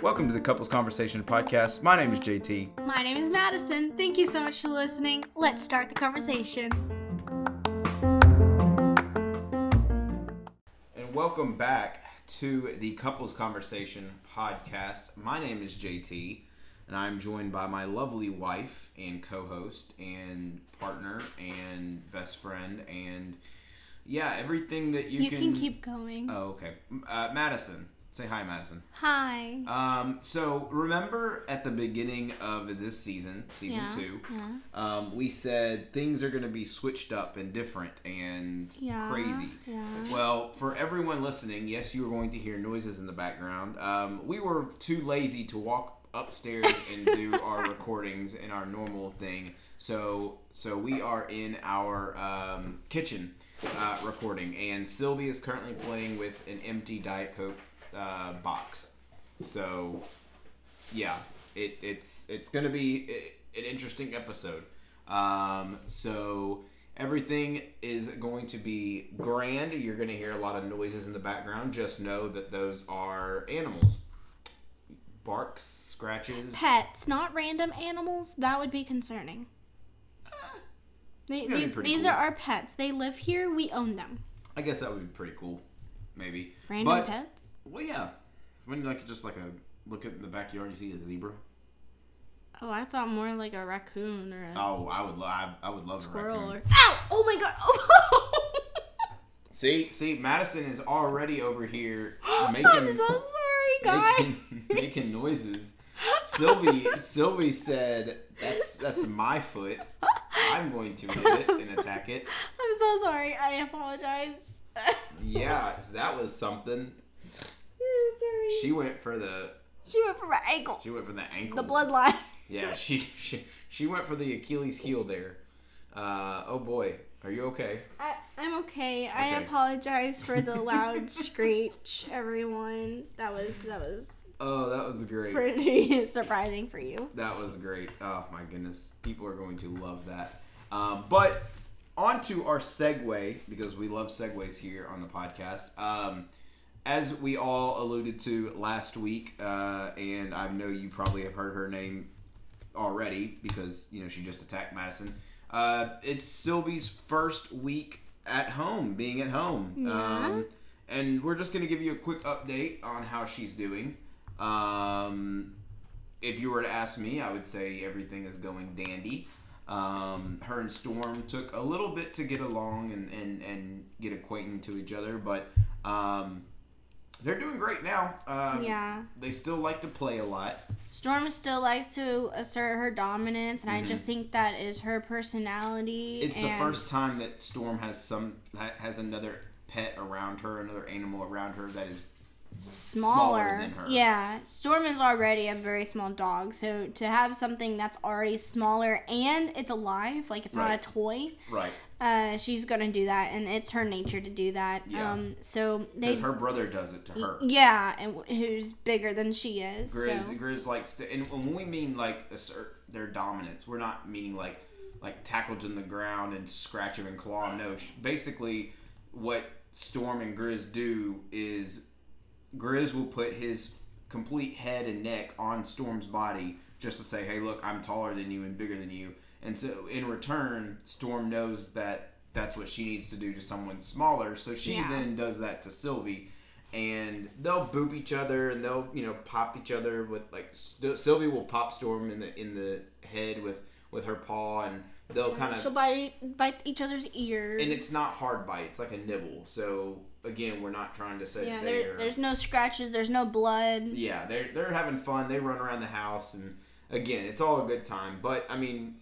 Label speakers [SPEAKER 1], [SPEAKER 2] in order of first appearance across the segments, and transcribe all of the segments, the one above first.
[SPEAKER 1] Welcome to the Couples Conversation podcast. My name is JT.
[SPEAKER 2] My name is Madison. Thank you so much for listening. Let's start the conversation.
[SPEAKER 1] And welcome back to the Couples Conversation podcast. My name is JT, and I'm joined by my lovely wife and co host and partner and best friend and yeah, everything that you,
[SPEAKER 2] You can keep going.
[SPEAKER 1] Oh, okay. Uh, Madison. Say hi, Madison.
[SPEAKER 2] Hi.
[SPEAKER 1] Um, so remember at the beginning of this season, season
[SPEAKER 2] Yeah,
[SPEAKER 1] two,
[SPEAKER 2] yeah.
[SPEAKER 1] um, we said things are going to be switched up and different and
[SPEAKER 2] Yeah,
[SPEAKER 1] crazy.
[SPEAKER 2] yeah.
[SPEAKER 1] Well, for everyone listening, yes, you are going to hear noises in the background. Um, we were too lazy to walk upstairs and do our recordings in our normal thing. So, so we are in our um, kitchen uh, recording, and Sylvie is currently playing with an empty Diet Coke uh, box. So, yeah, it, it's it's gonna be an interesting episode. Um, so everything is going to be grand. You're gonna hear a lot of noises in the background. Just know that those are animals. Barks, scratches.
[SPEAKER 2] Pets, not random animals. That would be concerning. They- these these
[SPEAKER 1] cool.
[SPEAKER 2] are our pets. They live here. We own them.
[SPEAKER 1] I guess that would be pretty cool. Maybe.
[SPEAKER 2] Random
[SPEAKER 1] but,
[SPEAKER 2] pets.
[SPEAKER 1] Well, yeah. When like just like a look at the backyard, you see a zebra.
[SPEAKER 2] Oh, I thought more like a raccoon or a
[SPEAKER 1] Oh, I would love. I, I would love a
[SPEAKER 2] squirrel.
[SPEAKER 1] raccoon.
[SPEAKER 2] Or... Ow! Oh my god! Oh.
[SPEAKER 1] See, see, Madison is already over here making
[SPEAKER 2] I'm so sorry, guys.
[SPEAKER 1] making, making noises. Sylvie, Sylvie said, "That's that's my foot. I'm going to hit it and attack it."
[SPEAKER 2] I'm so sorry. I apologize.
[SPEAKER 1] Yeah, so that was something.
[SPEAKER 2] sorry.
[SPEAKER 1] She went for the
[SPEAKER 2] She went for my ankle.
[SPEAKER 1] she went for the ankle.
[SPEAKER 2] The bloodline.
[SPEAKER 1] Yeah, she she, she went for the Achilles heel there. Uh, oh boy, are you okay?
[SPEAKER 2] I, I'm okay. I apologize for the loud screech, everyone. That was that was
[SPEAKER 1] Oh, that was great.
[SPEAKER 2] pretty surprising for you.
[SPEAKER 1] That was great. Oh my goodness, people are going to love that. Um, but on to our segue because we love segues here on the podcast. Um, as we all alluded to last week, uh, and I know you probably have heard her name already because you know she just attacked Madison. Uh, it's Sylvie's first week at home, being at home,
[SPEAKER 2] Yeah.
[SPEAKER 1] um, and we're just going to give you a quick update on how she's doing. Um, if you were to ask me, I would say everything is going dandy. Um, her and Storm took a little bit to get along and, and, and get acquainted to each other, but um, they're doing great now. Um,
[SPEAKER 2] Yeah.
[SPEAKER 1] They still like to play a lot.
[SPEAKER 2] Storm still likes to assert her dominance, and I just think that is her personality.
[SPEAKER 1] Mm-hmm. It's the first time that Storm has some ha- has another pet around her, another animal around her that is
[SPEAKER 2] smaller.
[SPEAKER 1] smaller than her.
[SPEAKER 2] Yeah, Storm is already a very small dog, so to have something that's already smaller and it's alive, like it's not a toy,
[SPEAKER 1] right
[SPEAKER 2] uh, she's gonna do that, and it's her nature to do that.
[SPEAKER 1] Yeah.
[SPEAKER 2] Um, so they,
[SPEAKER 1] because her brother does it to her.
[SPEAKER 2] yeah, and who's bigger than she is.
[SPEAKER 1] Grizz,
[SPEAKER 2] so.
[SPEAKER 1] Grizz likes to, and when we mean like assert their dominance, we're not meaning like like tackle to the ground and scratch him and claw him. No, basically, what Storm and Grizz do is Grizz will put his complete head and neck on Storm's body just to say, "Hey, look, I'm taller than you and bigger than you." And so, in return, Storm knows that that's what she needs to do to someone smaller. So she
[SPEAKER 2] Yeah.
[SPEAKER 1] then does that to Sylvie, and they'll boop each other and they'll you know pop each other with like St- Sylvie will pop Storm in the in the head with with her paw, and they'll mm-hmm. kind of
[SPEAKER 2] She'll bite bite each other's ears.
[SPEAKER 1] and it's not hard bite; it's like a nibble. So again, we're not trying to say
[SPEAKER 2] yeah,
[SPEAKER 1] they
[SPEAKER 2] there,
[SPEAKER 1] are
[SPEAKER 2] there's no scratches. There's no blood.
[SPEAKER 1] yeah, they're they're having fun. They run around the house, and again, it's all a good time. But I mean,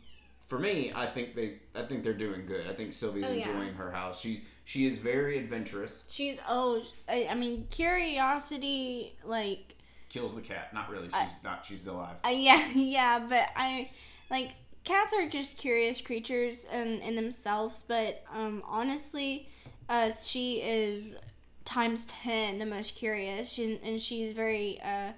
[SPEAKER 1] for me, I think they I think they're doing good. I think Sylvie's
[SPEAKER 2] Oh, yeah.
[SPEAKER 1] enjoying her house. She's she is very adventurous.
[SPEAKER 2] She's oh, I, I mean curiosity like
[SPEAKER 1] Kills the cat. Not really. She's not. She's alive.
[SPEAKER 2] Uh, yeah, yeah, but I like cats are just curious creatures in, in themselves. But um, honestly, uh, she is times ten the most curious. She, and she's very uh,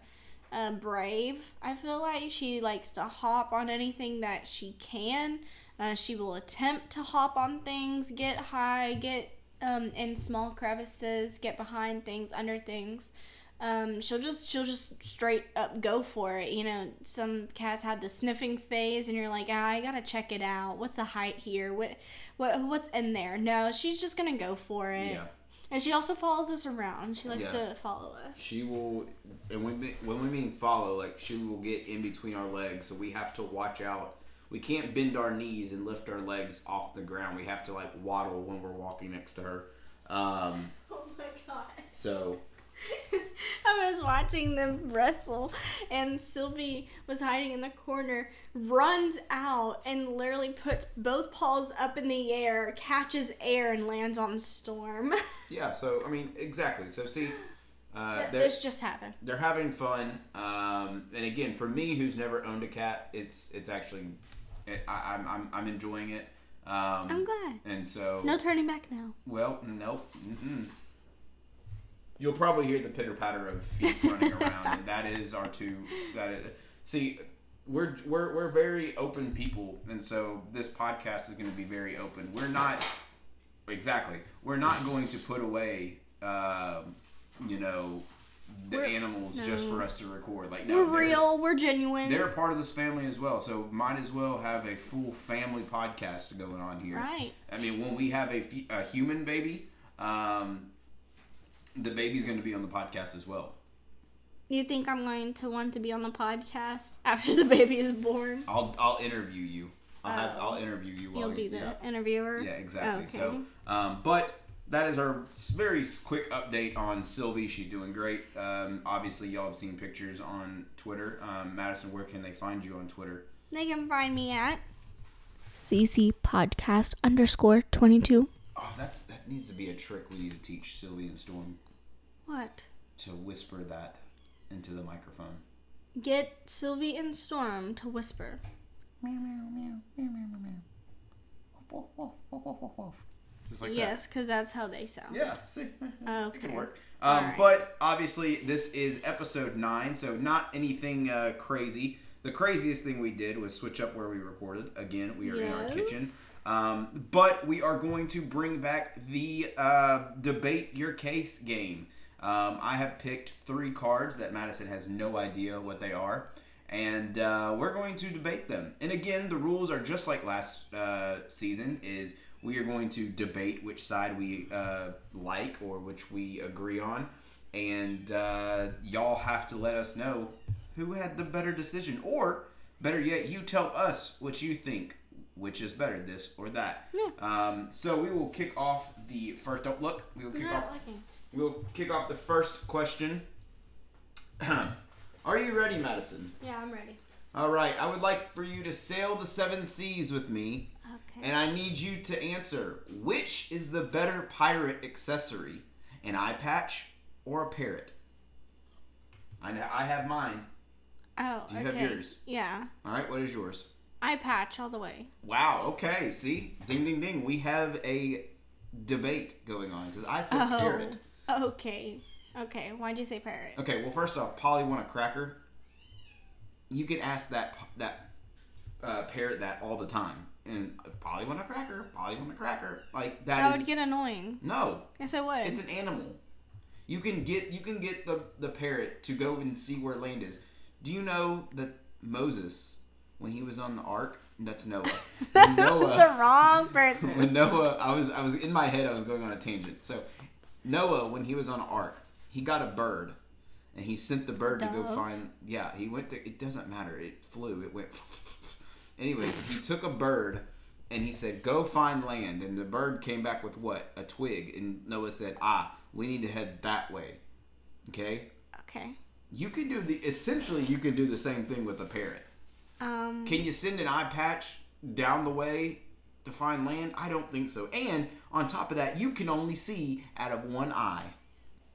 [SPEAKER 2] uh, brave. I feel like she likes to hop on anything that she can. Uh, she will attempt to hop on things, get high, get um, in small crevices, get behind things, under things. Um, she'll just she'll just straight up go for it. You know, some cats have the sniffing phase, and you're like, ah, I gotta check it out. What's the height here? What what what's in there? No, she's just gonna go for it.
[SPEAKER 1] Yeah.
[SPEAKER 2] And she also follows us around. She likes
[SPEAKER 1] Yeah.
[SPEAKER 2] to follow us.
[SPEAKER 1] She will, and when we, when we mean follow, like she will get in between our legs, so we have to watch out. We can't bend our knees and lift our legs off the ground. We have to like waddle when we're walking next to her. Um,
[SPEAKER 2] Oh my god!
[SPEAKER 1] so
[SPEAKER 2] I was watching them wrestle, and Sylvie was hiding in the corner, runs out, and literally puts both paws up in the air, catches air, and lands on Storm.
[SPEAKER 1] yeah, so I mean exactly. So see, uh,
[SPEAKER 2] this just happened.
[SPEAKER 1] they're having fun, um, and again, for me who's never owned a cat, it's it's actually, it, I, I'm, I'm I'm enjoying it. Um,
[SPEAKER 2] I'm glad.
[SPEAKER 1] And so
[SPEAKER 2] No turning back now.
[SPEAKER 1] Well, nope. Mm-mm. You'll probably hear the pitter patter of feet running around, and that is our two. That is, see, we're we're we're very open people, and so this podcast is going to be very open. We're not exactly. We're not going to put away, um, you know, the
[SPEAKER 2] We're-
[SPEAKER 1] animals just for us to record. Like, no,
[SPEAKER 2] we're real. We're genuine.
[SPEAKER 1] They're a part of this family as well, so might as well have a full family podcast going on here.
[SPEAKER 2] right.
[SPEAKER 1] I mean, when we have a, a human baby, um, the baby's going to be on the podcast as well.
[SPEAKER 2] You think I'm going to want to be on the podcast after the baby is born?
[SPEAKER 1] I'll I'll interview you. I'll have
[SPEAKER 2] Oh.
[SPEAKER 1] I'll interview you while
[SPEAKER 2] You'll be the
[SPEAKER 1] yeah.
[SPEAKER 2] interviewer.
[SPEAKER 1] Yeah, exactly.
[SPEAKER 2] Okay.
[SPEAKER 1] So, um, but that is our very quick update on Sylvie. She's doing great. Um, obviously, y'all have seen pictures on Twitter. Um, Madison, where can they find you on Twitter?
[SPEAKER 2] They can find me at CC Podcast underscore twenty two.
[SPEAKER 1] Oh, that's that needs to be a trick we need to teach Sylvie and Storm
[SPEAKER 2] What?
[SPEAKER 1] to whisper that into the microphone.
[SPEAKER 2] Get Sylvie and Storm to whisper.
[SPEAKER 1] Meow meow meow meow meow meow. Woof woof woof woof woof woof. Just like that.
[SPEAKER 2] yes, because that's how they sound.
[SPEAKER 1] Yeah, see,
[SPEAKER 2] okay.
[SPEAKER 1] it can work. Um,
[SPEAKER 2] Alright.
[SPEAKER 1] But obviously, this is episode nine, so not anything uh, crazy. The craziest thing we did was switch up where we recorded. Again, we are in our
[SPEAKER 2] Yes.
[SPEAKER 1] kitchen. Um, but we are going to bring back the uh, debate your case game. Um, I have picked three cards that Madison has no idea what they are, and uh, we're going to debate them. And again, the rules are just like last uh, season: is we are going to debate which side we uh, like or which we agree on, and uh, y'all have to let us know who had the better decision, or better yet, you tell us what you think which is better, this or that. Um, so we will kick off the first. Don't look. We will kick off. We'll kick off the first question. Are you ready, Madison?
[SPEAKER 2] Yeah, I'm ready.
[SPEAKER 1] All right. I would like for you to sail the seven seas with me,
[SPEAKER 2] Okay.
[SPEAKER 1] and I need you to answer which is the better pirate accessory, an eye patch or a parrot. I know, I have mine.
[SPEAKER 2] oh,
[SPEAKER 1] Do you have yours?
[SPEAKER 2] Yeah.
[SPEAKER 1] All right. What is yours?
[SPEAKER 2] Eye patch all the way.
[SPEAKER 1] Wow. Okay. See, ding, ding, ding. We have a debate going on because I said
[SPEAKER 2] Oh.
[SPEAKER 1] parrot.
[SPEAKER 2] Okay. Okay. Why'd you say parrot?
[SPEAKER 1] Okay. Well, first off, Polly want a cracker. You can ask that that uh, parrot that all the time, and Polly want a cracker. Polly want a cracker. Like that
[SPEAKER 2] That
[SPEAKER 1] is-
[SPEAKER 2] would get annoying.
[SPEAKER 1] no.
[SPEAKER 2] Yes, it would.
[SPEAKER 1] It's an animal. You can get you can get the the parrot to go and see where land is. Do you know that Moses, when he was on the ark, that's Noah.
[SPEAKER 2] That was the wrong person.
[SPEAKER 1] when Noah, I was, I was in my head, I was going on a tangent. So, Noah, when he was on ark, he got a bird, and he sent the bird to go find. Yeah, he went to. It doesn't matter. It flew. It went. anyway, he took a bird, and he said, "Go find land." And the bird came back with what? A twig. And Noah said, "Ah, we need to head that way." Okay.
[SPEAKER 2] okay.
[SPEAKER 1] You can do the essentially. You can do the same thing with a parrot.
[SPEAKER 2] Um.
[SPEAKER 1] Can you send an eye patch down the way to find land? I don't think so. And on top of that, you can only see out of one eye.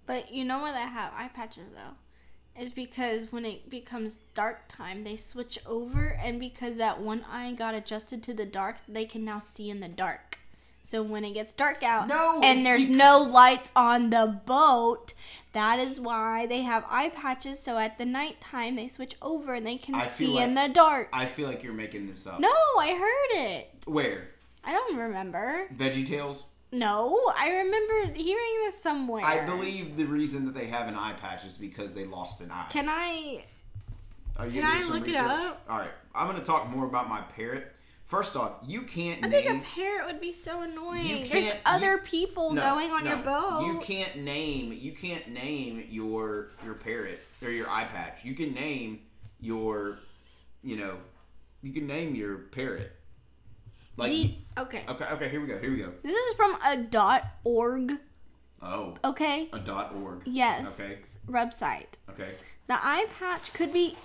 [SPEAKER 2] But you know why they have eye patches though? Is because when it becomes dark time, they switch over, and because that one eye got adjusted to the dark, they can now see in the dark. So when it gets dark out
[SPEAKER 1] No,
[SPEAKER 2] and there's
[SPEAKER 1] bec-
[SPEAKER 2] no lights on the boat, that is why they have eye patches. So at the nighttime, they switch over and they can
[SPEAKER 1] I
[SPEAKER 2] see in the dark.
[SPEAKER 1] I feel like you're making this up.
[SPEAKER 2] no, I heard it.
[SPEAKER 1] Where?
[SPEAKER 2] I don't remember.
[SPEAKER 1] Veggie Tales?
[SPEAKER 2] No, I remember hearing this somewhere.
[SPEAKER 1] I believe the reason that they have an eye patch is because they lost an eye.
[SPEAKER 2] Can I?
[SPEAKER 1] Are you
[SPEAKER 2] can
[SPEAKER 1] gonna
[SPEAKER 2] I look it up?
[SPEAKER 1] All right, I'm going to talk more about my parrot. First off, you can't
[SPEAKER 2] I
[SPEAKER 1] name.
[SPEAKER 2] think a parrot would be so annoying. There's other
[SPEAKER 1] you-
[SPEAKER 2] people
[SPEAKER 1] No,
[SPEAKER 2] going on
[SPEAKER 1] no,
[SPEAKER 2] your boat.
[SPEAKER 1] You can't name. You can't name your your parrot or your eye patch. You can name your, you know, you can name your parrot. Like
[SPEAKER 2] The- okay.
[SPEAKER 1] okay, okay. Here we go. Here we go.
[SPEAKER 2] This is from a dot org.
[SPEAKER 1] Oh,
[SPEAKER 2] Okay.
[SPEAKER 1] a dot org.
[SPEAKER 2] Yes.
[SPEAKER 1] Okay.
[SPEAKER 2] Website.
[SPEAKER 1] Okay.
[SPEAKER 2] The eye patch could be.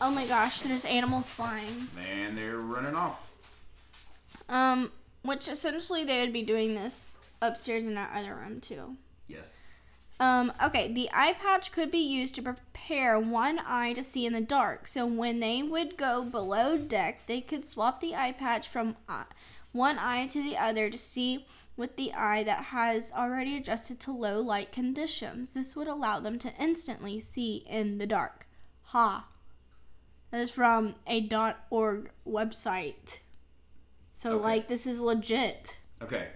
[SPEAKER 2] Oh my gosh! There's animals flying.
[SPEAKER 1] Man, they're running off.
[SPEAKER 2] Um, which essentially they would be doing this upstairs in our other room too.
[SPEAKER 1] Yes.
[SPEAKER 2] Um, okay, the eye patch could be used to prepare one eye to see in the dark. So when they would go below deck, they could swap the eye patch from uh, one eye to the other to see with the eye that has already adjusted to low light conditions. This would allow them to instantly see in the dark. Ha. That is from a .org website. So
[SPEAKER 1] Okay.
[SPEAKER 2] like this is legit.
[SPEAKER 1] Okay.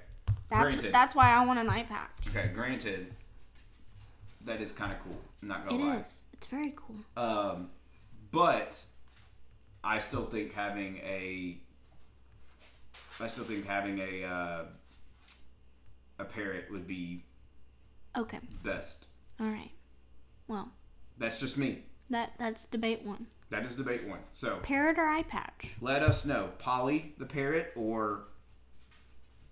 [SPEAKER 2] That's
[SPEAKER 1] Granted.
[SPEAKER 2] that's why I want an eye patch.
[SPEAKER 1] Okay. Granted, that is kind of cool. I'm not gonna lie.
[SPEAKER 2] is. It's very cool.
[SPEAKER 1] Um, but I still think having a, I still think having a uh, a parrot would be
[SPEAKER 2] Okay.
[SPEAKER 1] best.
[SPEAKER 2] All right. Well,
[SPEAKER 1] That's just me.
[SPEAKER 2] that that's debate one.
[SPEAKER 1] That is debate one. So
[SPEAKER 2] Parrot or eye patch?
[SPEAKER 1] let us know, Polly the parrot or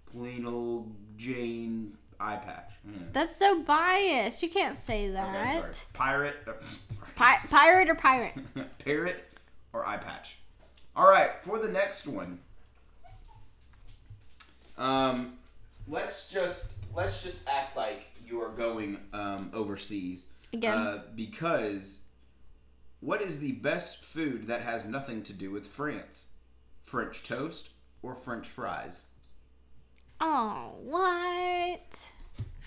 [SPEAKER 1] plain old Jane eye patch. Hmm.
[SPEAKER 2] That's so biased. You can't say
[SPEAKER 1] Okay, I'm sorry.
[SPEAKER 2] that.
[SPEAKER 1] Pirate,
[SPEAKER 2] Pi- pirate or pirate?
[SPEAKER 1] parrot, or eye patch. All right, for the next one, um, let's just let's just act like you are going um, overseas
[SPEAKER 2] Again.
[SPEAKER 1] uh, because what is the best food that has nothing to do with France? French toast or French fries?
[SPEAKER 2] Oh, what?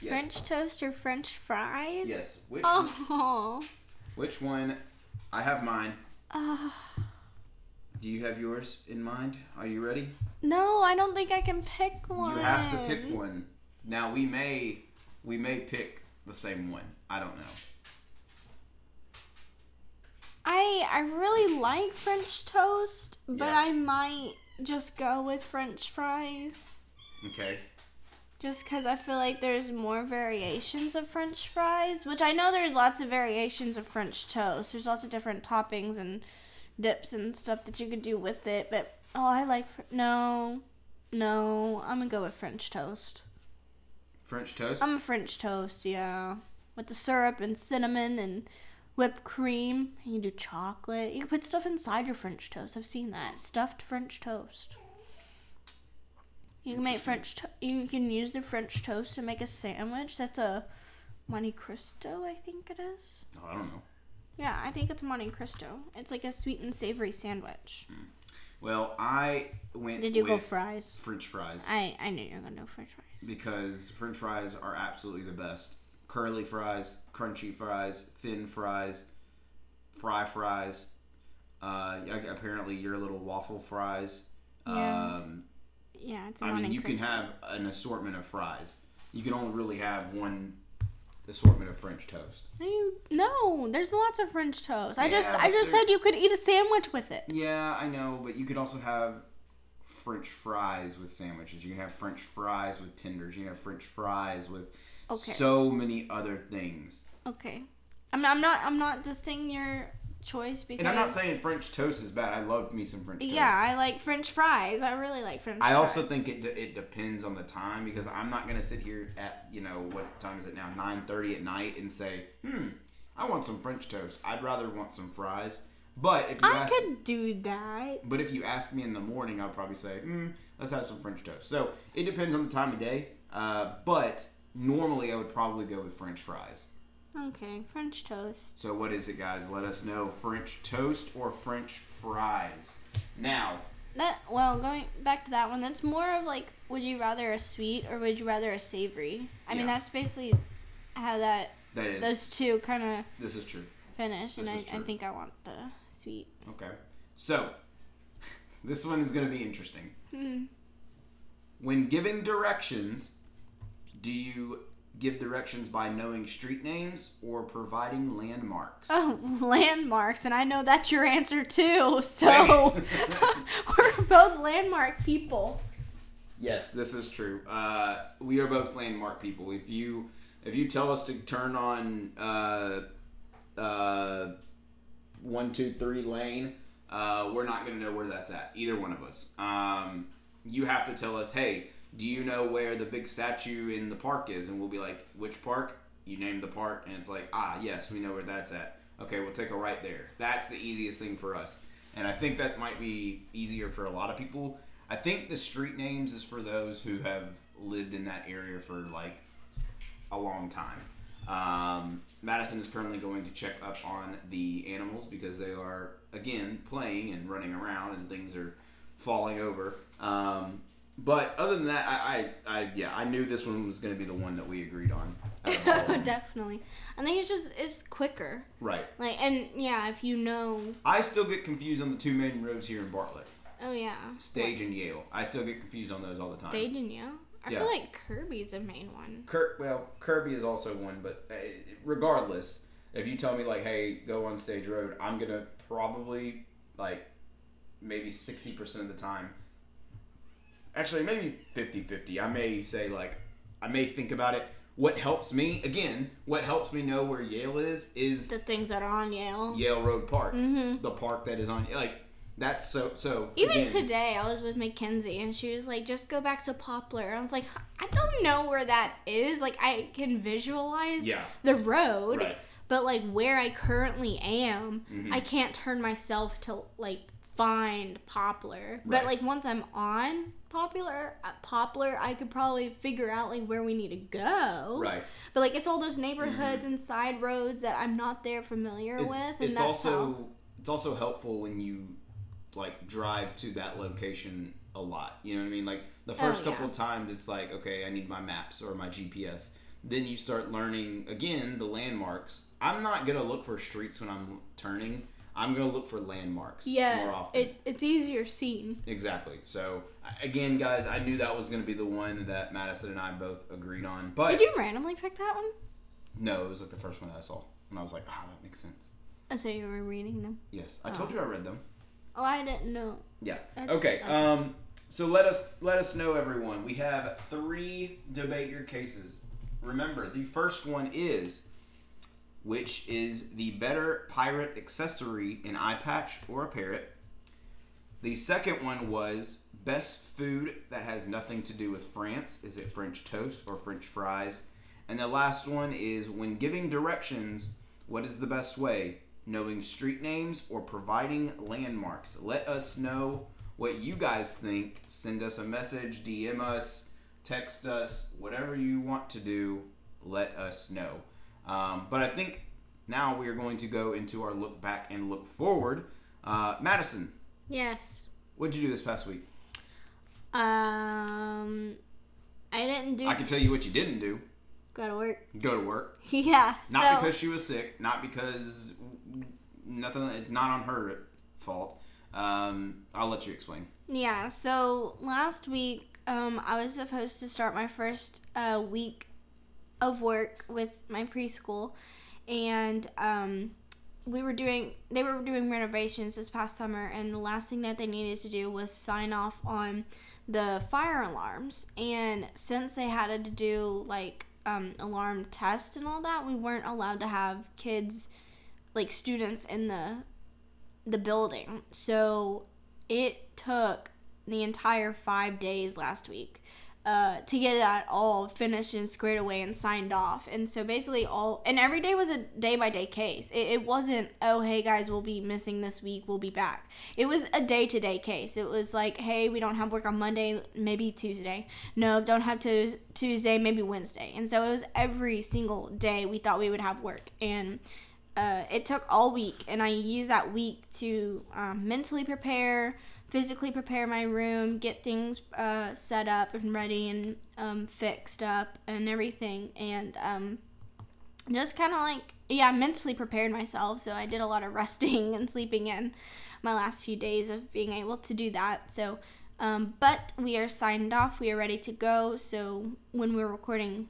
[SPEAKER 1] Yes.
[SPEAKER 2] French toast or French fries?
[SPEAKER 1] Yes. Which
[SPEAKER 2] Oh.
[SPEAKER 1] which one? I have mine.
[SPEAKER 2] Uh,
[SPEAKER 1] Do you have yours in mind? Are you ready?
[SPEAKER 2] no, I don't think I can pick one.
[SPEAKER 1] You have to pick one. Now we may we may pick the same one. I don't know.
[SPEAKER 2] I I really like French toast, but
[SPEAKER 1] Yeah.
[SPEAKER 2] I might just go with French fries.
[SPEAKER 1] Okay.
[SPEAKER 2] Just because I feel like there's more variations of French fries, which I know there's lots of variations of French toast. There's lots of different toppings and dips and stuff that you could do with it. But oh, I like fr- no, no. I'm gonna go with French toast.
[SPEAKER 1] French toast.
[SPEAKER 2] I'm a French toast, yeah, with the syrup and cinnamon and whipped cream. You can do chocolate. You can put stuff inside your French toast. I've seen that stuffed French toast. You can make French. To- you can use the French toast to make a sandwich. That's a Monte Cristo, I think it is.
[SPEAKER 1] oh, I don't know.
[SPEAKER 2] Yeah, I think it's Monte Cristo. It's like a sweet and savory sandwich.
[SPEAKER 1] Well, I went.
[SPEAKER 2] Did you go fries?
[SPEAKER 1] French fries
[SPEAKER 2] I I knew you were gonna go French fries.
[SPEAKER 1] because French fries are absolutely the best. Curly fries, crunchy fries, thin fries, fry fries. Uh, apparently your little waffle fries.
[SPEAKER 2] Yeah.
[SPEAKER 1] Um,
[SPEAKER 2] Yeah, it's a
[SPEAKER 1] I mean, you can have an assortment of fries. You can only really have one assortment of French toast.
[SPEAKER 2] No, you- no, there's lots of French toast. I just I just said you could eat a sandwich with it.
[SPEAKER 1] Yeah, I know, but you could also have French fries with sandwiches. You can have French fries with tenders. You can have French fries with
[SPEAKER 2] Okay.
[SPEAKER 1] so many other things.
[SPEAKER 2] Okay. I'm I'm not I'm not disting your choice because
[SPEAKER 1] And I'm not saying French toast is bad. I love me some French toast.
[SPEAKER 2] Yeah, I like French fries. I really like French
[SPEAKER 1] I
[SPEAKER 2] fries.
[SPEAKER 1] also think it, de- it depends on the time because I'm not gonna sit here at you know what time is it now 9:30 at night and say hmm I want some French toast. I'd rather want some fries. But if you
[SPEAKER 2] I
[SPEAKER 1] ask
[SPEAKER 2] could do that.
[SPEAKER 1] But if you ask me in the morning, I'll probably say, mm, let's have some French toast. So it depends on the time of day. Uh, but normally, I would probably go with French fries.
[SPEAKER 2] Okay, French toast.
[SPEAKER 1] So what is it, guys? Let us know: French toast or French fries. Now,
[SPEAKER 2] That well, going back to that one, that's more of like, would you rather a sweet or would you rather a savory? I mean, that's basically how that
[SPEAKER 1] that is
[SPEAKER 2] those two kind of
[SPEAKER 1] this is true.
[SPEAKER 2] finish, and
[SPEAKER 1] This
[SPEAKER 2] I,
[SPEAKER 1] is
[SPEAKER 2] I
[SPEAKER 1] true.
[SPEAKER 2] think I want the sweet.
[SPEAKER 1] Okay, so this one is going to be interesting.
[SPEAKER 2] Hmm.
[SPEAKER 1] When giving directions, Do you give directions by knowing street names or providing landmarks?
[SPEAKER 2] Oh, landmarks, and I know that's your answer too. So we're both landmark people.
[SPEAKER 1] Yes, this is true. Uh, we are both landmark people. If you if you tell us to turn on uh, uh, one two three lane, uh, we're not going to know where that's at. Either one of us. Um, you have to tell us, hey, do you know where the big statue in the park is? And we'll be like, which park? You name the park, and it's like, ah, yes, we know where that's at. Okay, we'll take a right there. That's the easiest thing for us. And I think that might be easier for a lot of people. I think the street names is for those who have lived in that area for like a long time. Um, Madison is currently going to check up on the animals because they are again playing and running around and things are falling over. Um, but other than that, I, I, I, yeah, I knew this one was going to be the one that we agreed on. out of all of them.
[SPEAKER 2] Definitely. I think it's just it's quicker.
[SPEAKER 1] right.
[SPEAKER 2] Like and yeah, if you know
[SPEAKER 1] I still get confused on the two main roads here in Bartlett,
[SPEAKER 2] oh yeah.
[SPEAKER 1] Stage and Yale. I still get confused on those all the time.
[SPEAKER 2] Stage and yeah. I
[SPEAKER 1] Yeah.
[SPEAKER 2] feel like Kirby's a main one.
[SPEAKER 1] Kir- well, Kirby is also one, but uh, regardless, if you tell me like, "Hey, go on Stage Road," I'm gonna probably like maybe sixty percent of the time. Actually, maybe 50-50. I may say like, I may think about it. What helps me again? What helps me know where Yale is is
[SPEAKER 2] The things that are on Yale.
[SPEAKER 1] Yale Road Park,
[SPEAKER 2] Mhm.
[SPEAKER 1] the park that is on like that's so so.
[SPEAKER 2] Even
[SPEAKER 1] again,
[SPEAKER 2] today, I was with Mackenzie, and she was like, "Just go back to Poplar." I was like, "I don't know where that is. Like, I can visualize
[SPEAKER 1] Yeah.
[SPEAKER 2] the road,
[SPEAKER 1] Right.
[SPEAKER 2] but like where I currently am,
[SPEAKER 1] Mhm.
[SPEAKER 2] I can't turn myself to like find Poplar.
[SPEAKER 1] Right.
[SPEAKER 2] But like once I'm on Popular, uh, Poplar, I could probably figure out like where we need to go.
[SPEAKER 1] Right.
[SPEAKER 2] But like it's all those neighborhoods and side roads that I'm not there familiar
[SPEAKER 1] it's,
[SPEAKER 2] with, and
[SPEAKER 1] it's
[SPEAKER 2] that's
[SPEAKER 1] also
[SPEAKER 2] how.
[SPEAKER 1] it's also helpful when you like drive to that location a lot you know what i mean like the first
[SPEAKER 2] Oh,
[SPEAKER 1] couple
[SPEAKER 2] yeah.
[SPEAKER 1] of times it's like okay i need my maps or my gps then you start learning again the landmarks i'm not gonna look for streets when i'm turning i'm gonna look for landmarks
[SPEAKER 2] Yeah, more
[SPEAKER 1] often
[SPEAKER 2] it, it's easier seen.
[SPEAKER 1] exactly so again guys i knew that was gonna be the one that madison and i both agreed on but
[SPEAKER 2] Did you randomly pick that one?
[SPEAKER 1] no it was like the first one that i saw and i was like ah that makes sense
[SPEAKER 2] Oh, so you were reading them.
[SPEAKER 1] yes i told you i read them
[SPEAKER 2] Oh, I didn't know.
[SPEAKER 1] Yeah.
[SPEAKER 2] I-
[SPEAKER 1] Okay.
[SPEAKER 2] I-
[SPEAKER 1] Um. So let us let us know, everyone. We have three debate your cases. Remember, the first one is which is the better pirate accessory, an eye patch or a parrot. The second one was best food that has nothing to do with France. Is it French toast or French fries? And the last one is when giving directions, what is the best way? Knowing street names or providing landmarks? Let us know what you guys think. Send us a message, DM us, text us, whatever you want to do, let us know. Um, but I think now we are going to go into our look back and look forward. Uh, Madison,
[SPEAKER 2] Yes.
[SPEAKER 1] what'd you do this past week?
[SPEAKER 2] Um, I didn't do.
[SPEAKER 1] I can tell you what you didn't do.
[SPEAKER 2] Go to work.
[SPEAKER 1] Go to work.
[SPEAKER 2] Yeah.
[SPEAKER 1] Not
[SPEAKER 2] so,
[SPEAKER 1] because she was sick. Not because nothing. It's not on her fault. Um, I'll let you explain.
[SPEAKER 2] Yeah. So last week, um, I was supposed to start my first uh, week of work with my preschool, and um, we were doing. They were doing renovations this past summer, and the last thing that they needed to do was sign off on the fire alarms. And since they had to do like um, alarm tests and all that, we weren't allowed to have kids, like students, in the the building. So it took the entire five days last week uh, to get that all finished and squared away and signed off. And so basically, all and every day was a day by day case. It, it wasn't, oh, hey guys, we'll be missing this week, we'll be back. It was a day to day case. It was like, hey, we don't have work on Monday, maybe Tuesday. No, don't have to Tuesday, maybe Wednesday. And so it was every single day we thought we would have work. And uh, it took all week, and I used that week to um, mentally prepare, physically prepare my room, get things uh, set up and ready and um, fixed up and everything, and um, just kind of like yeah, mentally prepared myself. So I did a lot of resting and sleeping in my last few days of being able to do that. So. Um, but we are signed off. We are ready to go. So when we're recording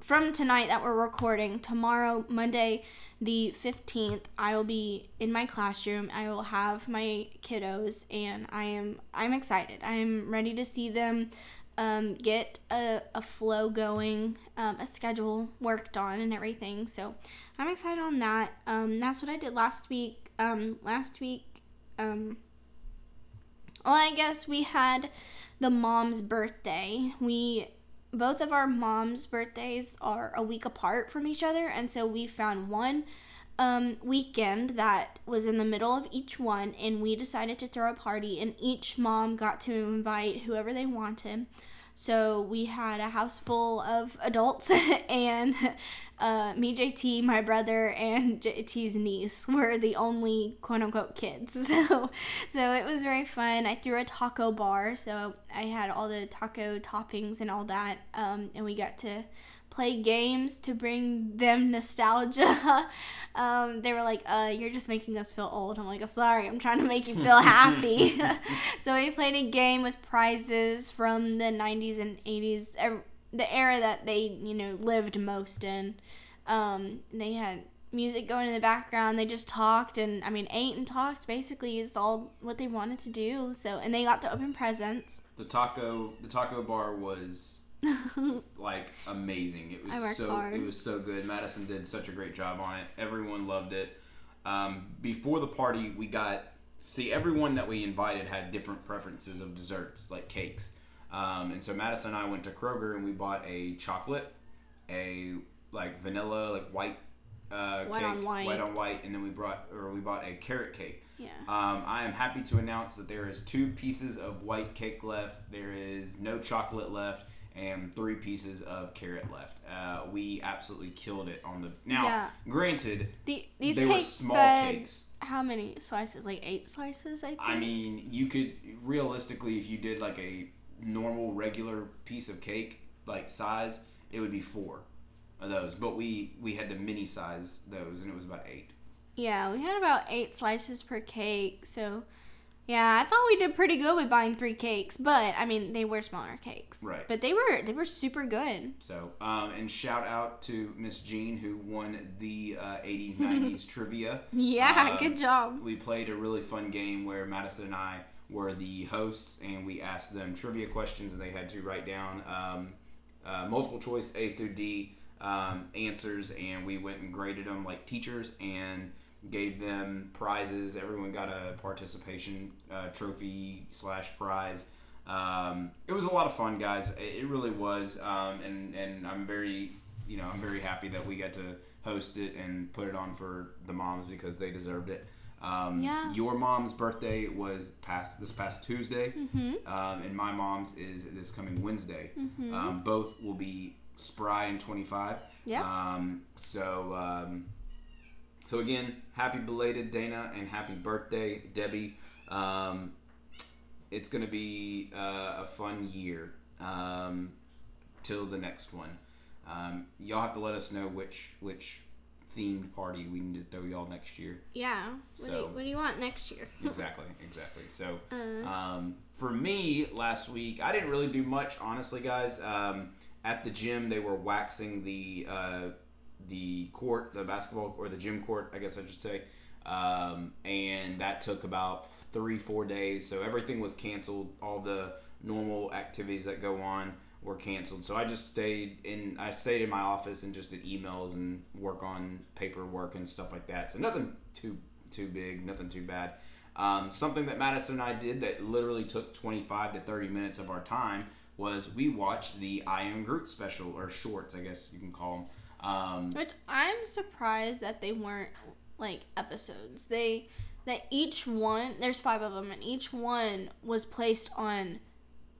[SPEAKER 2] from tonight that we're recording, tomorrow, Monday, the 15th, I will be in my classroom. I will have my kiddos and I am I'm excited. I'm ready to see them um, get a, a flow going, um, a schedule worked on and everything. So I'm excited on that. Um, that's what I did last week. Um, last week, um, well, I guess we had the mom's birthday. We both of our moms' birthdays are a week apart from each other, and so we found one um, weekend that was in the middle of each one, and we decided to throw a party, and each mom got to invite whoever they wanted. So we had a house full of adults, and uh, me, JT, my brother, and JT's niece were the only quote unquote kids. So, so it was very fun. I threw a taco bar, so I had all the taco toppings and all that, um, and we got to play games to bring them nostalgia. um, they were like, uh, "You're just making us feel old." I'm like, "I'm sorry. I'm trying to make you feel happy." so we played a game with prizes from the 90s and 80s, er, the era that they you know lived most in. Um, they had music going in the background. They just talked and I mean ate and talked basically is all what they wanted to do. So and they got to open presents.
[SPEAKER 1] The taco the taco bar was like amazing. It was so hard. it was so good. Madison did such a great job on it. Everyone loved it. Um, before the party, we got see everyone that we invited had different preferences of desserts like cakes. Um, and so Madison and I went to Kroger and we bought a chocolate, a like vanilla like white uh, white cake, on white. white on white, and then we brought or we bought a carrot cake.
[SPEAKER 2] Yeah.
[SPEAKER 1] Um, I am happy to announce that there is two pieces of white cake left. There is no chocolate left, and three pieces of carrot left. Uh, we absolutely killed it on the. Now, yeah. granted,
[SPEAKER 2] the, these they cakes were small fed, cakes. How many slices? Like eight slices, I think.
[SPEAKER 1] I mean, you could realistically, if you did like a normal regular piece of cake like size, it would be four of those. But we we had to mini size those, and it was about eight.
[SPEAKER 2] Yeah, we had about eight slices per cake, so yeah, I thought we did pretty good with buying three cakes, but I mean they were smaller cakes.
[SPEAKER 1] Right.
[SPEAKER 2] But they were they were super good.
[SPEAKER 1] So, um, and shout out to Miss Jean who won the uh, 80s 90s trivia.
[SPEAKER 2] Yeah, uh, good job.
[SPEAKER 1] We played a really fun game where Madison and I were the hosts, and we asked them trivia questions, and they had to write down um, uh, multiple choice A through D um, answers, and we went and graded them like teachers and gave them prizes. Everyone got a participation uh, trophy slash prize. Um, it was a lot of fun, guys. It really was, um, and and I'm very, you know, I'm very happy that we got to host it and put it on for the moms because they deserved it. Um,
[SPEAKER 2] yeah.
[SPEAKER 1] Your mom's birthday was past this past Tuesday,
[SPEAKER 2] mm-hmm.
[SPEAKER 1] um, and my mom's is this coming Wednesday.
[SPEAKER 2] Mm-hmm.
[SPEAKER 1] Um, both will be spry and 25.
[SPEAKER 2] Yeah.
[SPEAKER 1] Um, so um, so again, happy belated Dana and happy birthday, Debbie. Um, it's gonna be uh, a fun year um, till the next one. Um, y'all have to let us know which which themed party we need to throw y'all next year.
[SPEAKER 2] Yeah. What, so, do, you, what do you want next year?
[SPEAKER 1] exactly, exactly. So,
[SPEAKER 2] uh,
[SPEAKER 1] um, for me, last week I didn't really do much, honestly, guys. Um, at the gym, they were waxing the uh, the court, the basketball or the gym court, I guess I should say, um, and that took about three four days. So everything was canceled. All the normal activities that go on were canceled. So I just stayed in. I stayed in my office and just did emails and work on paperwork and stuff like that. So nothing too too big, nothing too bad. Um, something that Madison and I did that literally took 25 to 30 minutes of our time was we watched the I Am Groot special or shorts, I guess you can call them. Um,
[SPEAKER 2] Which I'm surprised that they weren't like episodes. They that each one there's five of them and each one was placed on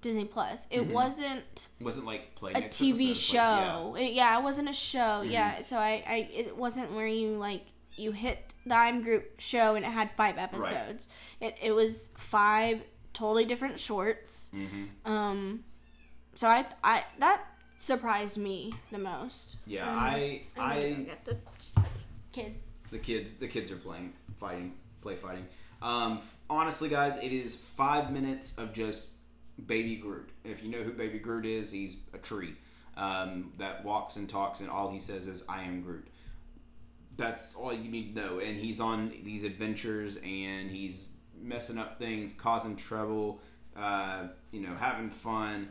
[SPEAKER 2] Disney Plus. It mm-hmm. wasn't
[SPEAKER 1] wasn't like
[SPEAKER 2] a TV show. Like, yeah. It, yeah. it wasn't a show. Mm-hmm. Yeah, so I, I it wasn't where you like you hit the I'm Groot show and it had five episodes. Right. It it was five totally different shorts.
[SPEAKER 1] Mm-hmm.
[SPEAKER 2] Um, so I I that surprised me the most.
[SPEAKER 1] Yeah, um, I I
[SPEAKER 2] get the kid.
[SPEAKER 1] The kids the kids are playing fighting play fighting. Um, honestly, guys, it is five minutes of just Baby Groot. If you know who Baby Groot is, he's a tree. um, that walks and talks, and all he says is, "I am Groot." That's all you need to know. And he's on these adventures, and he's messing up things, causing trouble, uh, you know, having fun.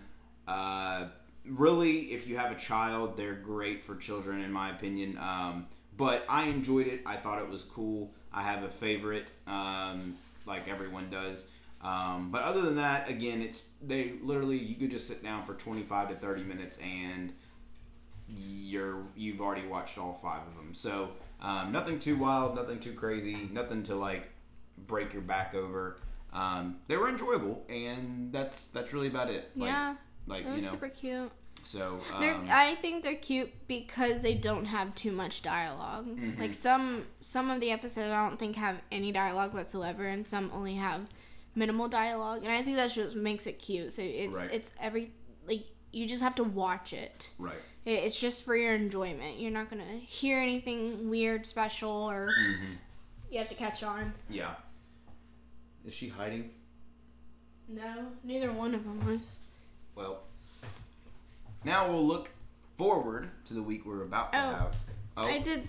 [SPEAKER 1] Uh, really, if you have a child, they're great for children, in my opinion. Um, but I enjoyed it. I thought it was cool. I have a favorite, um, like everyone does. Um, but other than that, again, it's they literally you could just sit down for 25 to 30 minutes and you're you've already watched all five of them. So um, nothing too wild, nothing too crazy, nothing to like break your back over. Um, they were enjoyable, and that's that's really about it. Like,
[SPEAKER 2] yeah,
[SPEAKER 1] like
[SPEAKER 2] it
[SPEAKER 1] you know.
[SPEAKER 2] super cute.
[SPEAKER 1] So um,
[SPEAKER 2] I think they're cute because they don't have too much dialog
[SPEAKER 1] Mm-hmm.
[SPEAKER 2] Like some some of the episodes, I don't think have any dialogue whatsoever, and some only have minimal dialogue. And I think that just makes it cute. So it's
[SPEAKER 1] Right.
[SPEAKER 2] it's every like you just have to watch it.
[SPEAKER 1] right.
[SPEAKER 2] It- It's just for your enjoyment. You're not gonna hear anything weird, special, or
[SPEAKER 1] Mm-hmm.
[SPEAKER 2] you have to catch on.
[SPEAKER 1] Yeah. Is she hiding?
[SPEAKER 2] No, neither one of them was.
[SPEAKER 1] Well, now we'll look forward to the week we're about to
[SPEAKER 2] Oh.
[SPEAKER 1] have. Oh,
[SPEAKER 2] I did.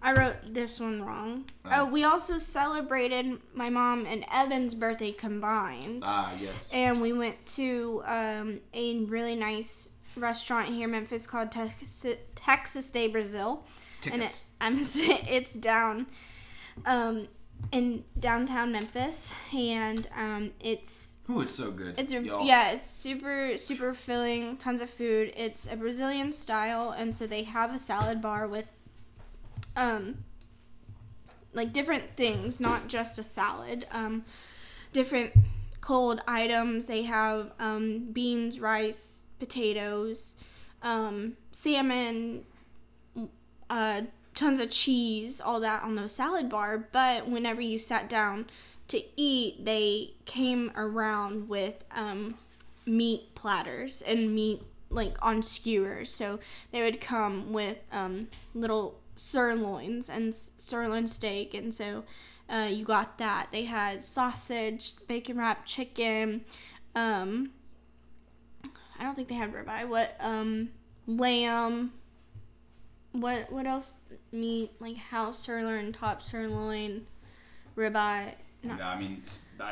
[SPEAKER 2] I wrote this one wrong.
[SPEAKER 1] Oh.
[SPEAKER 2] Oh, we also celebrated my mom and Evan's birthday combined.
[SPEAKER 1] ah, yes.
[SPEAKER 2] and we went to um, a really nice restaurant here in Memphis called Texas, Texas de Brazil. And it,
[SPEAKER 1] Tickets.
[SPEAKER 2] I'm it's down um, in downtown Memphis, and um, it's
[SPEAKER 1] Ooh, it's so good.
[SPEAKER 2] it's a, yeah, it's super super filling, tons of food. It's a Brazilian style, and so they have a salad bar with um like different things, not just a salad. Um, different cold items. They have um, beans, rice, potatoes, um, salmon, uh, tons of cheese, all that on the salad bar. But whenever you sat down to eat, they came around with um, meat platters and meat like on skewers. So they would come with um, little sirloins and sirloin steak, and so uh, you got that. They had sausage, bacon wrapped chicken. Um, I don't think they had ribeye. What um, lamb. What what else? Meat like house sirloin, top sirloin, ribeye. Not
[SPEAKER 1] Yeah, I mean,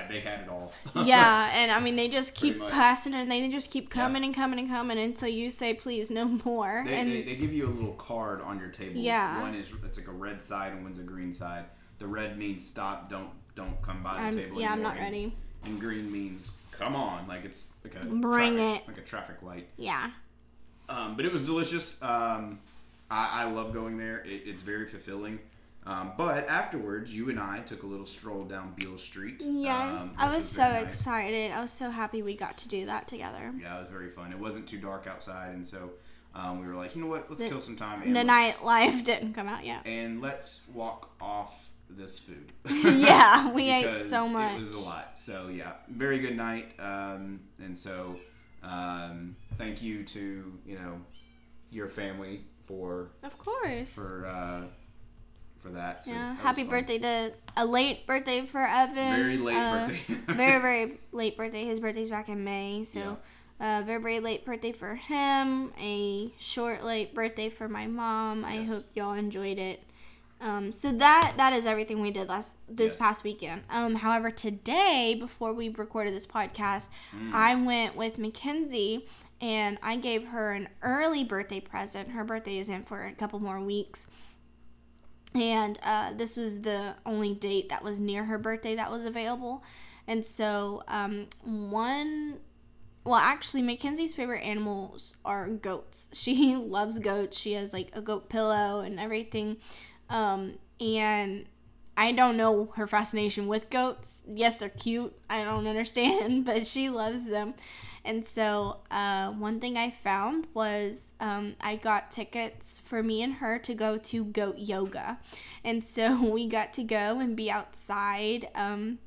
[SPEAKER 1] they had it all.
[SPEAKER 2] yeah, and I mean they just keep passing it, and they just keep
[SPEAKER 1] Yeah.
[SPEAKER 2] coming and coming and coming until you say please no more.
[SPEAKER 1] They,
[SPEAKER 2] and
[SPEAKER 1] they, they give you a little card on your table.
[SPEAKER 2] Yeah.
[SPEAKER 1] One is it's like a red side and one's a green side. The red means stop, don't don't come by the
[SPEAKER 2] I'm,
[SPEAKER 1] table.
[SPEAKER 2] yeah, I'm not ready.
[SPEAKER 1] And, and green means come on, like it's like a
[SPEAKER 2] Bring
[SPEAKER 1] traffic,
[SPEAKER 2] it.
[SPEAKER 1] like a traffic light.
[SPEAKER 2] Yeah,
[SPEAKER 1] Um, but it was delicious. Um, I, I love going there. It, it's very fulfilling. Um, but afterwards, you and I took a little stroll down Beale Street.
[SPEAKER 2] yes,
[SPEAKER 1] um,
[SPEAKER 2] I
[SPEAKER 1] which
[SPEAKER 2] was so
[SPEAKER 1] nice.
[SPEAKER 2] excited. I was so happy we got to do that together.
[SPEAKER 1] Yeah, it was very fun. It wasn't too dark outside, and so um, we were like, you know what? Let's
[SPEAKER 2] The-
[SPEAKER 1] kill some time. And
[SPEAKER 2] The
[SPEAKER 1] let's-
[SPEAKER 2] nightlife didn't come out yet.
[SPEAKER 1] and let's walk off this food.
[SPEAKER 2] yeah, we ate so much.
[SPEAKER 1] It was a lot. So yeah, very good night. Um, and so um, thank you to you know your family for
[SPEAKER 2] Of course.
[SPEAKER 1] for uh, for that. So
[SPEAKER 2] yeah,
[SPEAKER 1] that
[SPEAKER 2] happy birthday to a late birthday for Evan.
[SPEAKER 1] Very late
[SPEAKER 2] Uh,
[SPEAKER 1] birthday.
[SPEAKER 2] very very late birthday. His birthday's back in May, so uh, very very late birthday for him. A short late birthday for my mom. I hope y'all enjoyed it. Um, so that that is everything we did last this
[SPEAKER 1] Yes.
[SPEAKER 2] past weekend. Um, however, today before we recorded this podcast,
[SPEAKER 1] Mm.
[SPEAKER 2] I went with Mackenzie and I gave her an early birthday present. Her birthday isn't for a couple more weeks and uh, this was the only date that was near her birthday that was available. And so um, one well actually mackenzie's favorite animals are goats. She loves goats. She has like a goat pillow and everything. Um, and i don't know her fascination with goats. Yes they're cute. I don't understand but she loves them and so, uh, one thing I found was um, I got tickets for me and her to go to goat yoga. And so we got to go and be outside um,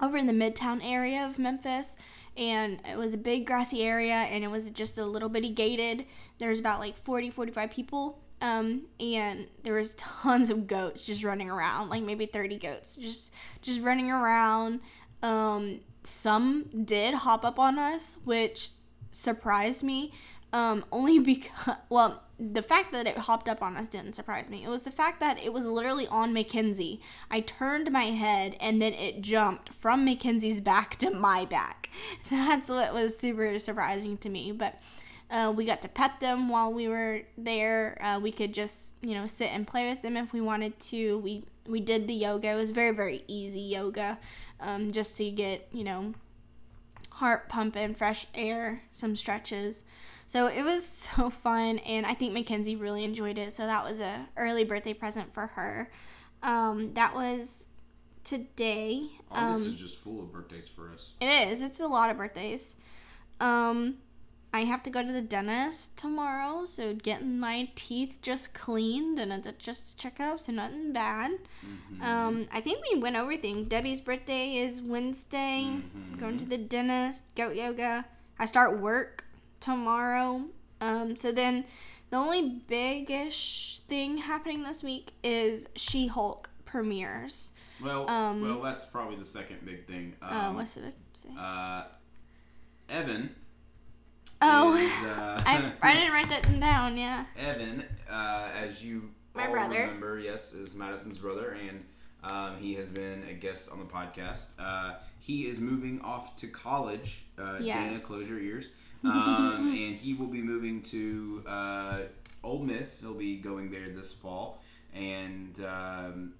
[SPEAKER 2] over in the midtown area of Memphis. And it was a big grassy area and it was just a little bitty gated. There's about like 40, 45 people. Um, and there was tons of goats just running around, like maybe 30 goats just just running around. Um, some did hop up on us, which surprised me. Um, only because, well, the fact that it hopped up on us didn't surprise me. It was the fact that it was literally on Mackenzie. I turned my head and then it jumped from Mackenzie's back to my back. That's what was super surprising to me. But uh, we got to pet them while we were there. Uh, we could just, you know, sit and play with them if we wanted to. We we did the yoga. It was very very easy yoga, um, just to get you know heart pumping, fresh air, some stretches. So it was so fun, and I think Mackenzie really enjoyed it. So that was a early birthday present for her. Um, that was today.
[SPEAKER 1] Oh, this
[SPEAKER 2] Um,
[SPEAKER 1] is just full of birthdays for us.
[SPEAKER 2] it is. It's a lot of birthdays. Um, I have to go to the dentist tomorrow, so getting my teeth just cleaned and it's just a checkup, so nothing bad.
[SPEAKER 1] Mm-hmm.
[SPEAKER 2] Um, I think we went over everything. Debbie's birthday is Wednesday.
[SPEAKER 1] Mm-hmm.
[SPEAKER 2] Going to the dentist, goat yoga. I start work tomorrow. Um, so then the only big-ish thing happening this week is She-Hulk premieres.
[SPEAKER 1] Well,
[SPEAKER 2] Um,
[SPEAKER 1] well, that's probably the second big thing.
[SPEAKER 2] Oh,
[SPEAKER 1] Um,
[SPEAKER 2] what should I say?
[SPEAKER 1] uh, Evan.
[SPEAKER 2] Oh,
[SPEAKER 1] is, uh,
[SPEAKER 2] I, I didn't write that down. Yeah.
[SPEAKER 1] Evan, uh, as you
[SPEAKER 2] My
[SPEAKER 1] all
[SPEAKER 2] brother.
[SPEAKER 1] remember, yes, is Madison's brother, and um, he has been a guest on the podcast. Uh, he is moving off to college. Uh, Dana,
[SPEAKER 2] Yes.
[SPEAKER 1] close your ears. Um, and he will be moving to uh, Ole Miss. He'll be going there this fall, and um,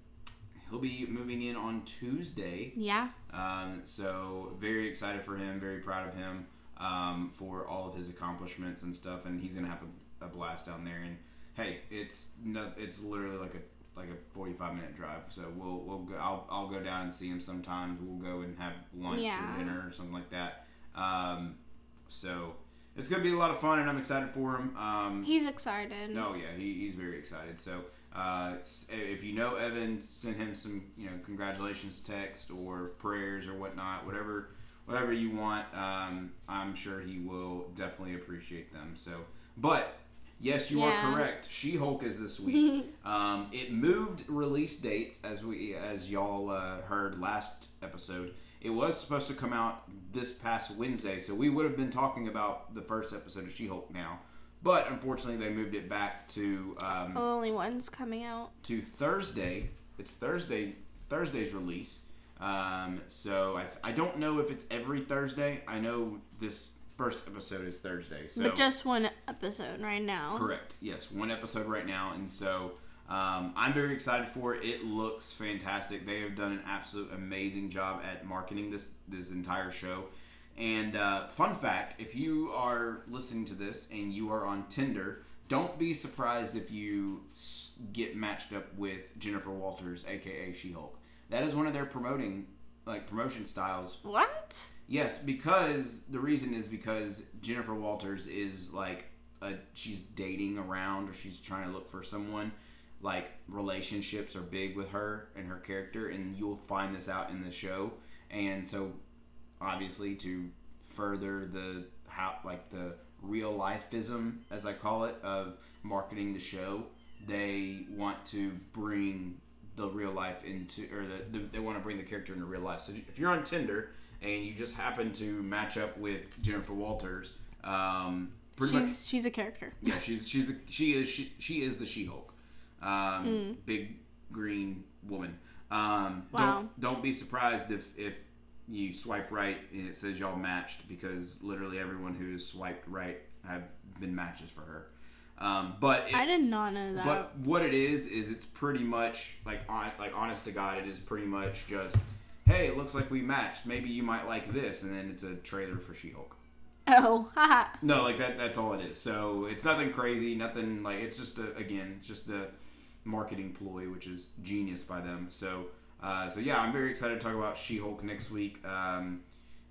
[SPEAKER 1] he'll be moving in on Tuesday.
[SPEAKER 2] Yeah.
[SPEAKER 1] Um, so very excited for him, very proud of him um, for all of his accomplishments and stuff, and he's gonna have a, a blast down there. And hey, it's no, it's literally like a like a forty five minute drive. So we'll we'll go. I'll, I'll go down and see him sometimes. We'll go and have lunch
[SPEAKER 2] Yeah.
[SPEAKER 1] or dinner or something like that. Um, so it's gonna be a lot of fun, and I'm excited for him. Um,
[SPEAKER 2] He's excited.
[SPEAKER 1] no, yeah, he, he's very excited. So, uh, if you know Evan, send him some, you know, congratulations text or prayers or whatnot, whatever, whatever you want. Um, I'm sure he will definitely appreciate them. So, but yes, you
[SPEAKER 2] Yeah.
[SPEAKER 1] are correct. She-Hulk is this week. um, it moved release dates as we, as y'all uh, heard last episode. It was supposed to come out this past Wednesday, so we would have been talking about the first episode of She-Hulk now. But unfortunately, they moved it back to um,
[SPEAKER 2] Only one's coming out.
[SPEAKER 1] to Thursday. It's Thursday, Thursday's release. Um, so I, I don't know if it's every Thursday. I know this first episode is Thursday. So
[SPEAKER 2] but just one episode right now.
[SPEAKER 1] Correct. Yes, one episode right now, and so um, I'm very excited for it. It looks fantastic. They have done an absolute amazing job at marketing this this entire show. And uh, fun fact: if you are listening to this and you are on Tinder, don't be surprised if you get matched up with Jennifer Walters, aka She-Hulk. That is one of their promoting like promotion styles
[SPEAKER 2] What?
[SPEAKER 1] Yes, because the reason is because Jennifer Walters is like a, she's dating around or she's trying to look for someone. Like relationships are big with her and her character, and you'll find this out in the show. And so, obviously, to further the how like the real lifeism, as I call it, of marketing the show, they want to bring the real life into, or the, the they want to bring the character into real life. So if you're on Tinder and you just happen to match up with Jennifer Walters, um, pretty
[SPEAKER 2] She's
[SPEAKER 1] much,
[SPEAKER 2] she's a character.
[SPEAKER 1] yeah, she's she's the she is she, she is the She-Hulk, um, big green woman. Um,
[SPEAKER 2] Wow.
[SPEAKER 1] Don't don't be surprised if if you swipe right and it says y'all matched because literally everyone who's swiped right have been matches for her. Um, but it,
[SPEAKER 2] I did not know that.
[SPEAKER 1] but what it is is it's pretty much like on, like honest to God, it is pretty much just hey, it looks like we matched. Maybe you might like this, and then it's a trailer for She-Hulk.
[SPEAKER 2] oh, haha.
[SPEAKER 1] No, like that. That's all it is. So it's nothing crazy. Nothing like it's just a, again, it's just a marketing ploy, which is genius by them. So uh, so yeah, I'm very excited to talk about She-Hulk next week. Um,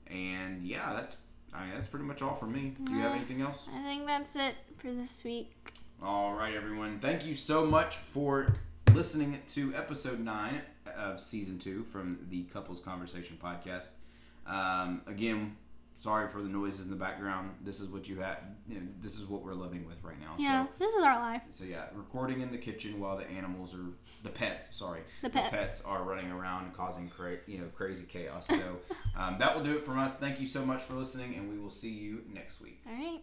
[SPEAKER 1] and yeah, that's I mean that's pretty much all from me. Do you have anything else?
[SPEAKER 2] I think that's it for this week.
[SPEAKER 1] All right, everyone. Thank you so much for listening to episode nine of season two from the Couples Conversation podcast. Um, again, sorry for the noises in the background. This is what you had. You know, this is what we're living with right now.
[SPEAKER 2] Yeah, this is our life.
[SPEAKER 1] So, so yeah, recording in the kitchen while the animals are the pets. Sorry,
[SPEAKER 2] The pets.
[SPEAKER 1] are running around causing cra- you know crazy chaos. So um, that will do it from us. Thank you so much for listening, and we will see you next week.
[SPEAKER 2] All right.